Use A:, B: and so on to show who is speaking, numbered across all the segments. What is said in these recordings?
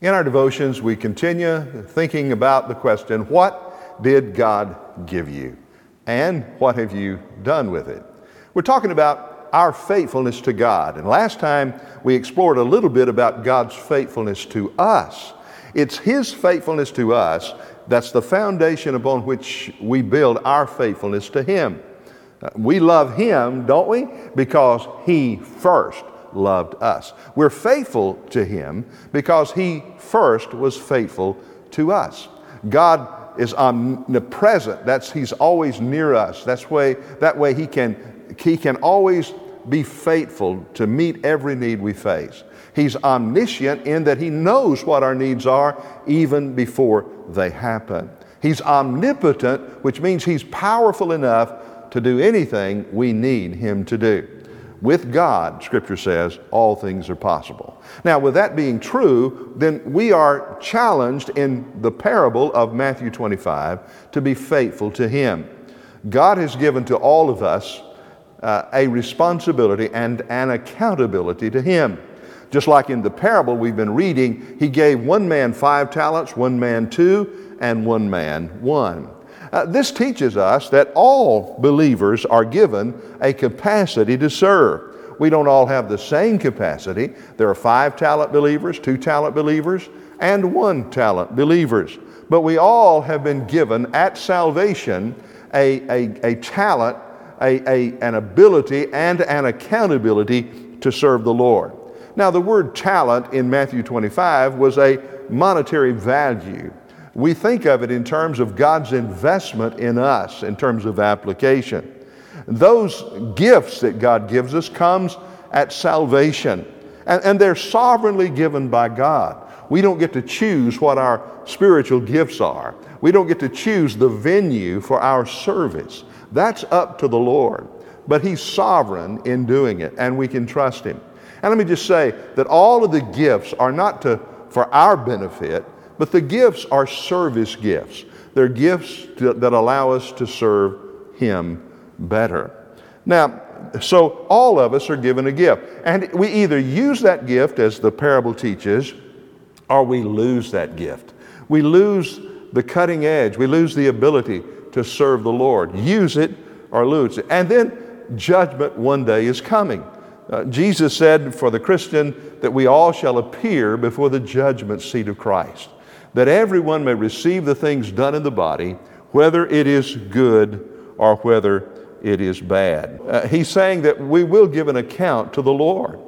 A: In our devotions, we continue thinking about the question what did God give you? And what have you done with it? We're talking about our faithfulness to God. And last time we explored a little bit about God's faithfulness to us. It's His faithfulness to us that's the foundation upon which we build our faithfulness to Him. Uh, we love Him, don't we? Because He first loved us. We're faithful to Him because He first was faithful to us. God is omnipresent. That's He's always near us. That's way that way He can He can always be faithful to meet every need we face. He's omniscient in that He knows what our needs are even before they happen. He's omnipotent, which means He's powerful enough to do anything we need Him to do. With God, Scripture says, all things are possible. Now, with that being true, then we are challenged in the parable of Matthew 25 to be faithful to Him. God has given to all of us uh, a responsibility and an accountability to Him. Just like in the parable we've been reading, He gave one man five talents, one man two, and one man one. Uh, this teaches us that all believers are given a capacity to serve. We don't all have the same capacity. There are five talent believers, two talent believers, and one talent believers. But we all have been given at salvation a, a, a talent, a, a, an ability, and an accountability to serve the Lord. Now, the word talent in Matthew 25 was a monetary value we think of it in terms of God's investment in us, in terms of application. Those gifts that God gives us comes at salvation, and, and they're sovereignly given by God. We don't get to choose what our spiritual gifts are. We don't get to choose the venue for our service. That's up to the Lord. But He's sovereign in doing it, and we can trust Him. And let me just say that all of the gifts are not to, for our benefit, but the gifts are service gifts. They're gifts to, that allow us to serve Him better. Now, so all of us are given a gift. And we either use that gift, as the parable teaches, or we lose that gift. We lose the cutting edge, we lose the ability to serve the Lord. Use it or lose it. And then judgment one day is coming. Uh, Jesus said for the Christian that we all shall appear before the judgment seat of Christ that everyone may receive the things done in the body, whether it is good or whether it is bad. Uh, he's saying that we will give an account to the Lord.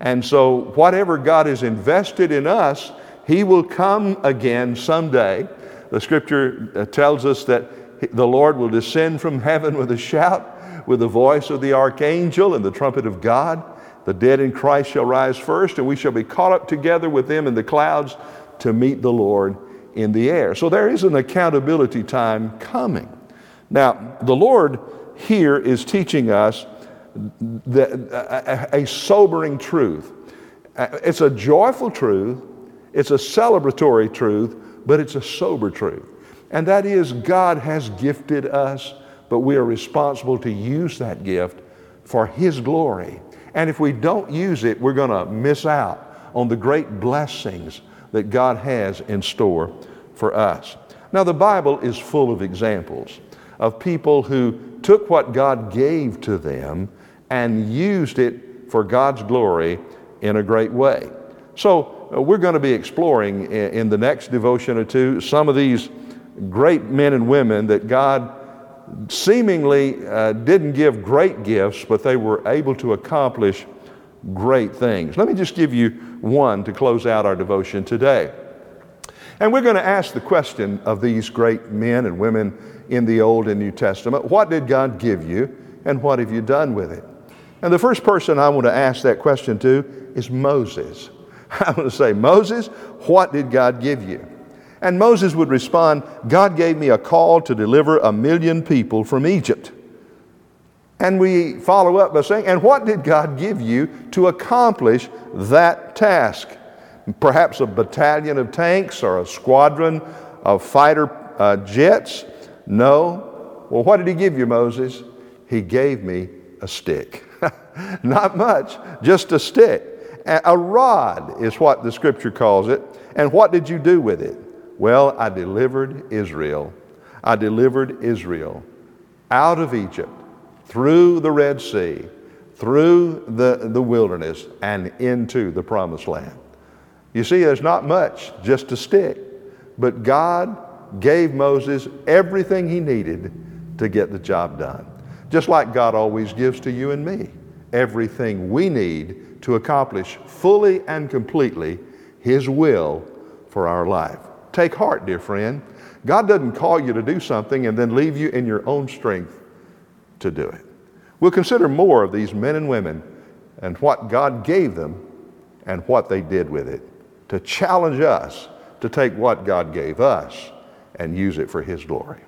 A: And so, whatever God has invested in us, He will come again someday. The scripture uh, tells us that the Lord will descend from heaven with a shout, with the voice of the archangel and the trumpet of God. The dead in Christ shall rise first, and we shall be caught up together with them in the clouds to meet the Lord in the air. So there is an accountability time coming. Now, the Lord here is teaching us the, a, a sobering truth. It's a joyful truth, it's a celebratory truth, but it's a sober truth. And that is, God has gifted us, but we are responsible to use that gift for His glory. And if we don't use it, we're going to miss out on the great blessings that God has in store for us. Now, the Bible is full of examples of people who took what God gave to them and used it for God's glory in a great way. So, uh, we're going to be exploring in, in the next devotion or two some of these great men and women that God seemingly uh, didn't give great gifts, but they were able to accomplish great things. Let me just give you one to close out our devotion today. And we're going to ask the question of these great men and women in the Old and New Testament what did God give you, and what have you done with it? And the first person I want to ask that question to is Moses. I want to say, Moses, what did God give you? And Moses would respond, God gave me a call to deliver a million people from Egypt. And we follow up by saying, And what did God give you to accomplish that task? Perhaps a battalion of tanks or a squadron of fighter uh, jets? No. Well, what did He give you, Moses? He gave me a stick. Not much, just a stick. A rod is what the scripture calls it. And what did you do with it? Well, I delivered Israel. I delivered Israel out of Egypt, through the Red Sea, through the, the wilderness, and into the promised land. You see, there's not much just to stick, but God gave Moses everything he needed to get the job done. Just like God always gives to you and me everything we need to accomplish fully and completely His will for our life. Take heart, dear friend. God doesn't call you to do something and then leave you in your own strength to do it. We'll consider more of these men and women and what God gave them and what they did with it to challenge us to take what God gave us and use it for His glory.